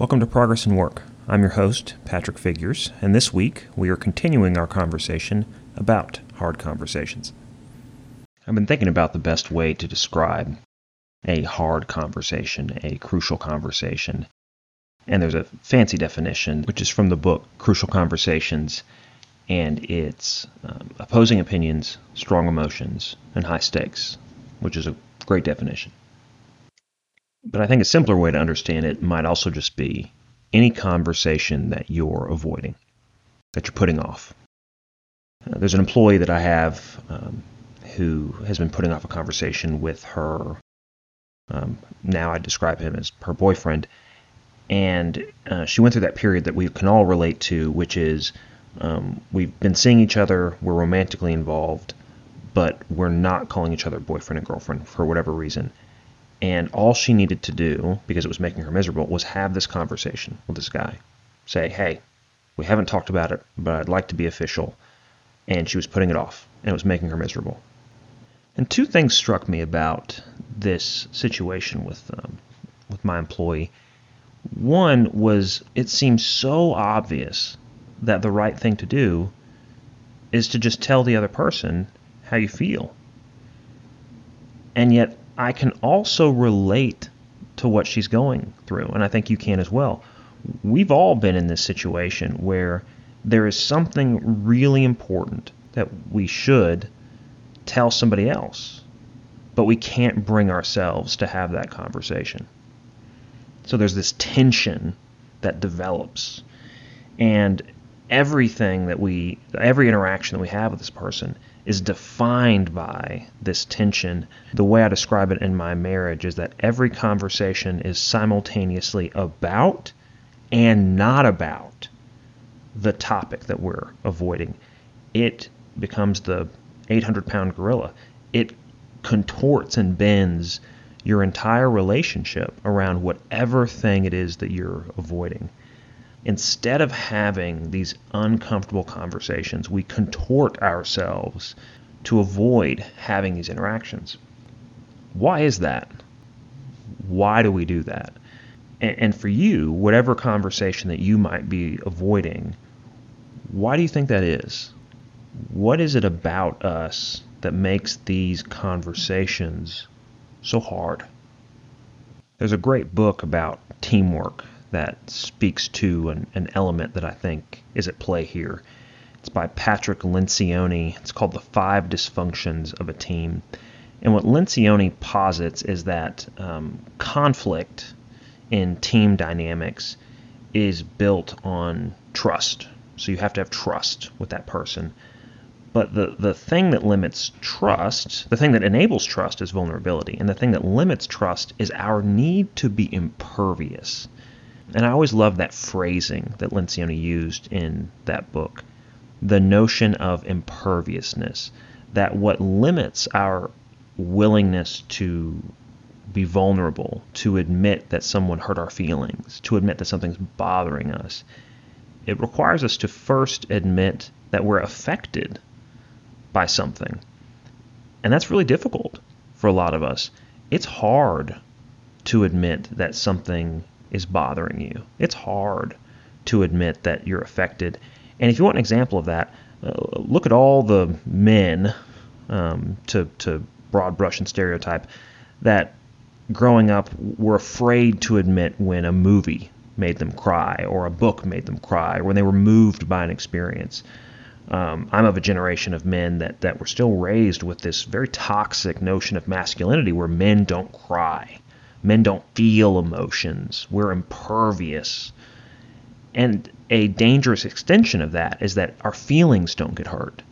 Welcome to Progress in Work. I'm your host, Patrick Figures, and this week we are continuing our conversation about hard conversations. I've been thinking about the best way to describe a hard conversation, a crucial conversation. And there's a fancy definition, which is from the book Crucial Conversations, and it's um, opposing opinions, strong emotions, and high stakes, which is a great definition. But I think a simpler way to understand it might also just be any conversation that you're avoiding, that you're putting off. Uh, there's an employee that I have um, who has been putting off a conversation with her. Um, now I describe him as her boyfriend. And uh, she went through that period that we can all relate to, which is um, we've been seeing each other, we're romantically involved, but we're not calling each other boyfriend and girlfriend for whatever reason. And all she needed to do, because it was making her miserable, was have this conversation with this guy. Say, hey, we haven't talked about it, but I'd like to be official. And she was putting it off, and it was making her miserable. And two things struck me about this situation with um, with my employee. One was it seems so obvious that the right thing to do is to just tell the other person how you feel. And yet I can also relate to what she's going through, and I think you can as well. We've all been in this situation where there is something really important that we should tell somebody else, but we can't bring ourselves to have that conversation. So there's this tension that develops, and everything that we, every interaction that we have with this person is defined by this tension. The way I describe it in my marriage is that every conversation is simultaneously about and not about the topic that we're avoiding. It becomes the 800 pound gorilla. It contorts and bends your entire relationship around whatever thing it is that you're avoiding instead of having these uncomfortable conversations, we contort ourselves to avoid having these interactions. Why is that? Why do we do that? And, for you, whatever conversation that you might be avoiding, why do you think that is? What is it about us that makes these conversations so hard? There's a great book about teamwork that speaks to an, an element that I think is at play here. It's by Patrick Lencioni. It's called The Five Dysfunctions of a Team. And what Lencioni posits is that um, conflict in team dynamics is built on trust. So you have to have trust with that person. But the, the thing that limits trust, the thing that enables trust is vulnerability. And the thing that limits trust is our need to be impervious. And I always love that phrasing that Lencioni used in that book the notion of imperviousness, that what limits our willingness to be vulnerable, to admit that someone hurt our feelings, to admit that something's bothering us, it requires us to first admit that we're affected by something. And that's really difficult for a lot of us. It's hard to admit that something is bothering you. It's hard to admit that you're affected. And if you want an example of that, uh, look at all the men, um, to, to broad brush and stereotype, that growing up were afraid to admit when a movie made them cry or a book made them cry or when they were moved by an experience. Um, I'm of a generation of men that, that were still raised with this very toxic notion of masculinity where men don't cry. Men don't feel emotions. We're impervious. And a dangerous extension of that is that our feelings don't get hurt.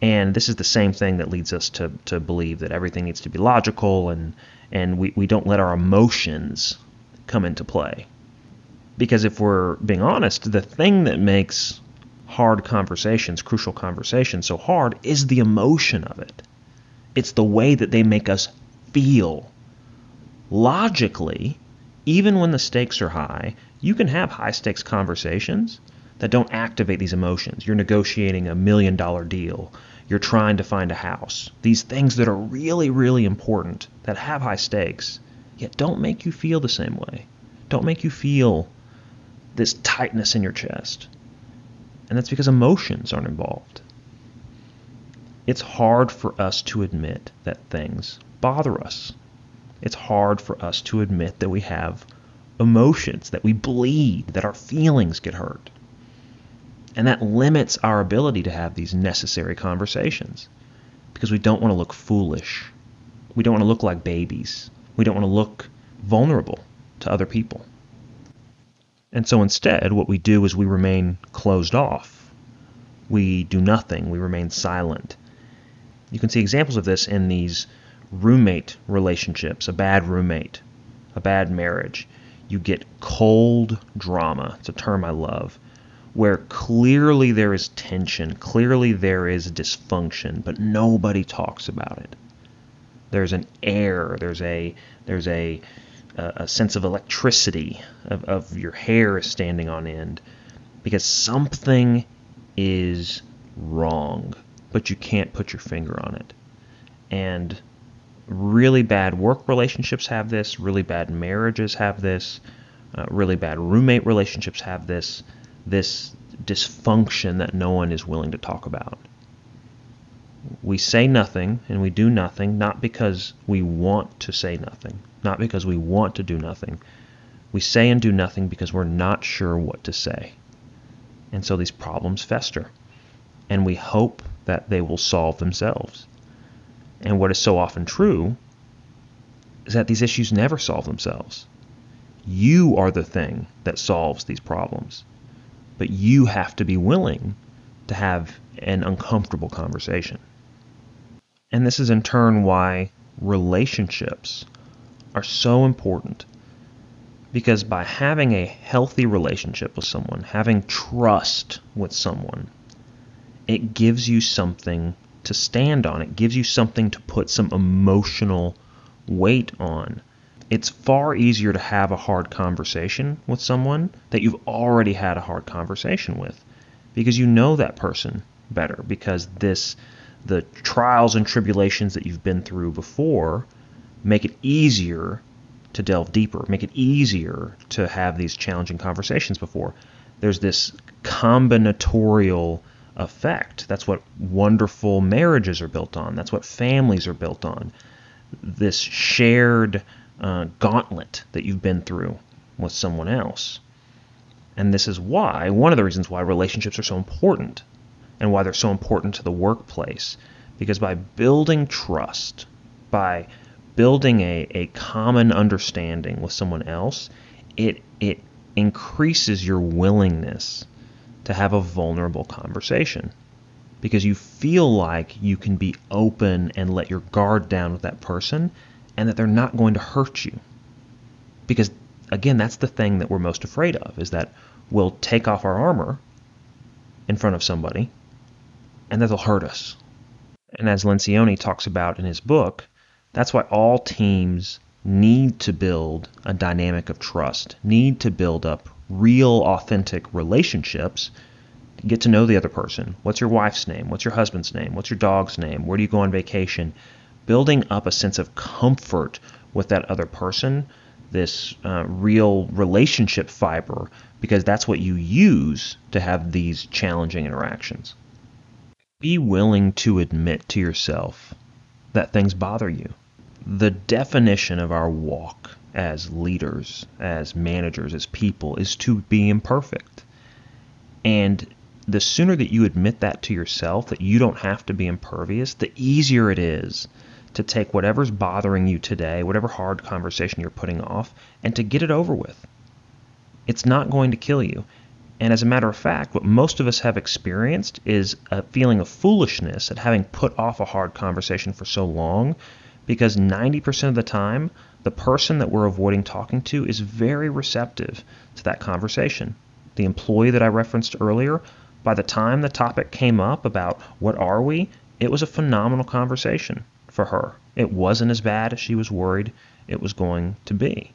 And this is the same thing that leads us to, to believe that everything needs to be logical and, and we, we don't let our emotions come into play. Because if we're being honest, the thing that makes hard conversations, crucial conversations, so hard is the emotion of it. It's the way that they make us feel logically, even when the stakes are high, you can have high stakes conversations that don't activate these emotions. You're negotiating a million dollar deal. You're trying to find a house. These things that are really, really important, that have high stakes, yet don't make you feel the same way, don't make you feel this tightness in your chest. And that's because emotions aren't involved. It's hard for us to admit that things bother us. It's hard for us to admit that we have emotions, that we bleed, that our feelings get hurt. And that limits our ability to have these necessary conversations because we don't want to look foolish. We don't want to look like babies. We don't want to look vulnerable to other people. And so instead, what we do is we remain closed off. We do nothing. We remain silent. You can see examples of this in these roommate relationships, a bad roommate, a bad marriage. You get cold drama. It's a term I love where clearly there is tension, clearly there is dysfunction, but nobody talks about it. There's an air, there's a there's a a sense of electricity of, of your hair standing on end because something is wrong, but you can't put your finger on it. And really bad work relationships have this, really bad marriages have this, uh, really bad roommate relationships have this this dysfunction that no one is willing to talk about. We say nothing and we do nothing not because we want to say nothing, not because we want to do nothing. We say and do nothing because we're not sure what to say. And so these problems fester. And we hope that they will solve themselves. And what is so often true is that these issues never solve themselves. You are the thing that solves these problems but you have to be willing to have an uncomfortable conversation. And this is in turn why relationships are so important. Because by having a healthy relationship with someone, having trust with someone, it gives you something to stand on. It gives you something to put some emotional weight on it's far easier to have a hard conversation with someone that you've already had a hard conversation with because you know that person better because this the trials and tribulations that you've been through before make it easier to delve deeper make it easier to have these challenging conversations before there's this combinatorial effect that's what wonderful marriages are built on that's what families are built on this shared uh, gauntlet that you've been through with someone else. And this is why, one of the reasons why relationships are so important and why they're so important to the workplace. Because by building trust, by building a, a common understanding with someone else, it, it increases your willingness to have a vulnerable conversation. Because you feel like you can be open and let your guard down with that person and that they're not going to hurt you. Because again, that's the thing that we're most afraid of is that we'll take off our armor in front of somebody and that they'll hurt us. And as Lencioni talks about in his book, that's why all teams need to build a dynamic of trust, need to build up real, authentic relationships. Get to know the other person. What's your wife's name? What's your husband's name? What's your dog's name? Where do you go on vacation? building up a sense of comfort with that other person, this uh, real relationship fiber, because that's what you use to have these challenging interactions. Be willing to admit to yourself that things bother you. The definition of our walk as leaders, as managers, as people is to be imperfect. And the sooner that you admit that to yourself, that you don't have to be impervious, the easier it is to take whatever's bothering you today, whatever hard conversation you're putting off, and to get it over with. It's not going to kill you. And as a matter of fact, what most of us have experienced is a feeling of foolishness at having put off a hard conversation for so long because 90% of the time, the person that we're avoiding talking to is very receptive to that conversation. The employee that I referenced earlier, by the time the topic came up about what are we, it was a phenomenal conversation for her. It wasn't as bad as she was worried it was going to be.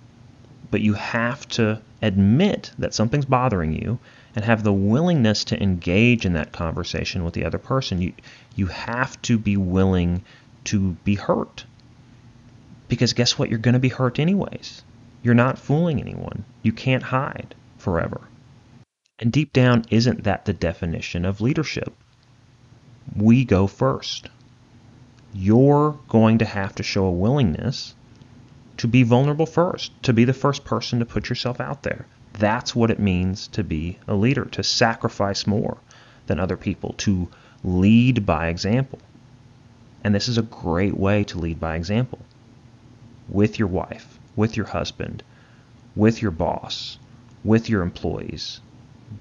But you have to admit that something's bothering you and have the willingness to engage in that conversation with the other person. You you have to be willing to be hurt. Because guess what? You're going to be hurt anyways. You're not fooling anyone. You can't hide forever. And deep down, isn't that the definition of leadership? We go first. You're going to have to show a willingness to be vulnerable first, to be the first person to put yourself out there. That's what it means to be a leader, to sacrifice more than other people, to lead by example. And this is a great way to lead by example with your wife, with your husband, with your boss, with your employees.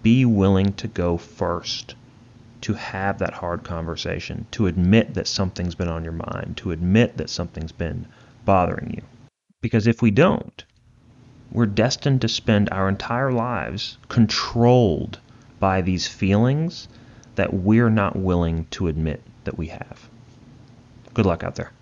Be willing to go first, to have that hard conversation, to admit that something's been on your mind, to admit that something's been bothering you. Because if we don't, we're destined to spend our entire lives controlled by these feelings that we're not willing to admit that we have. Good luck out there.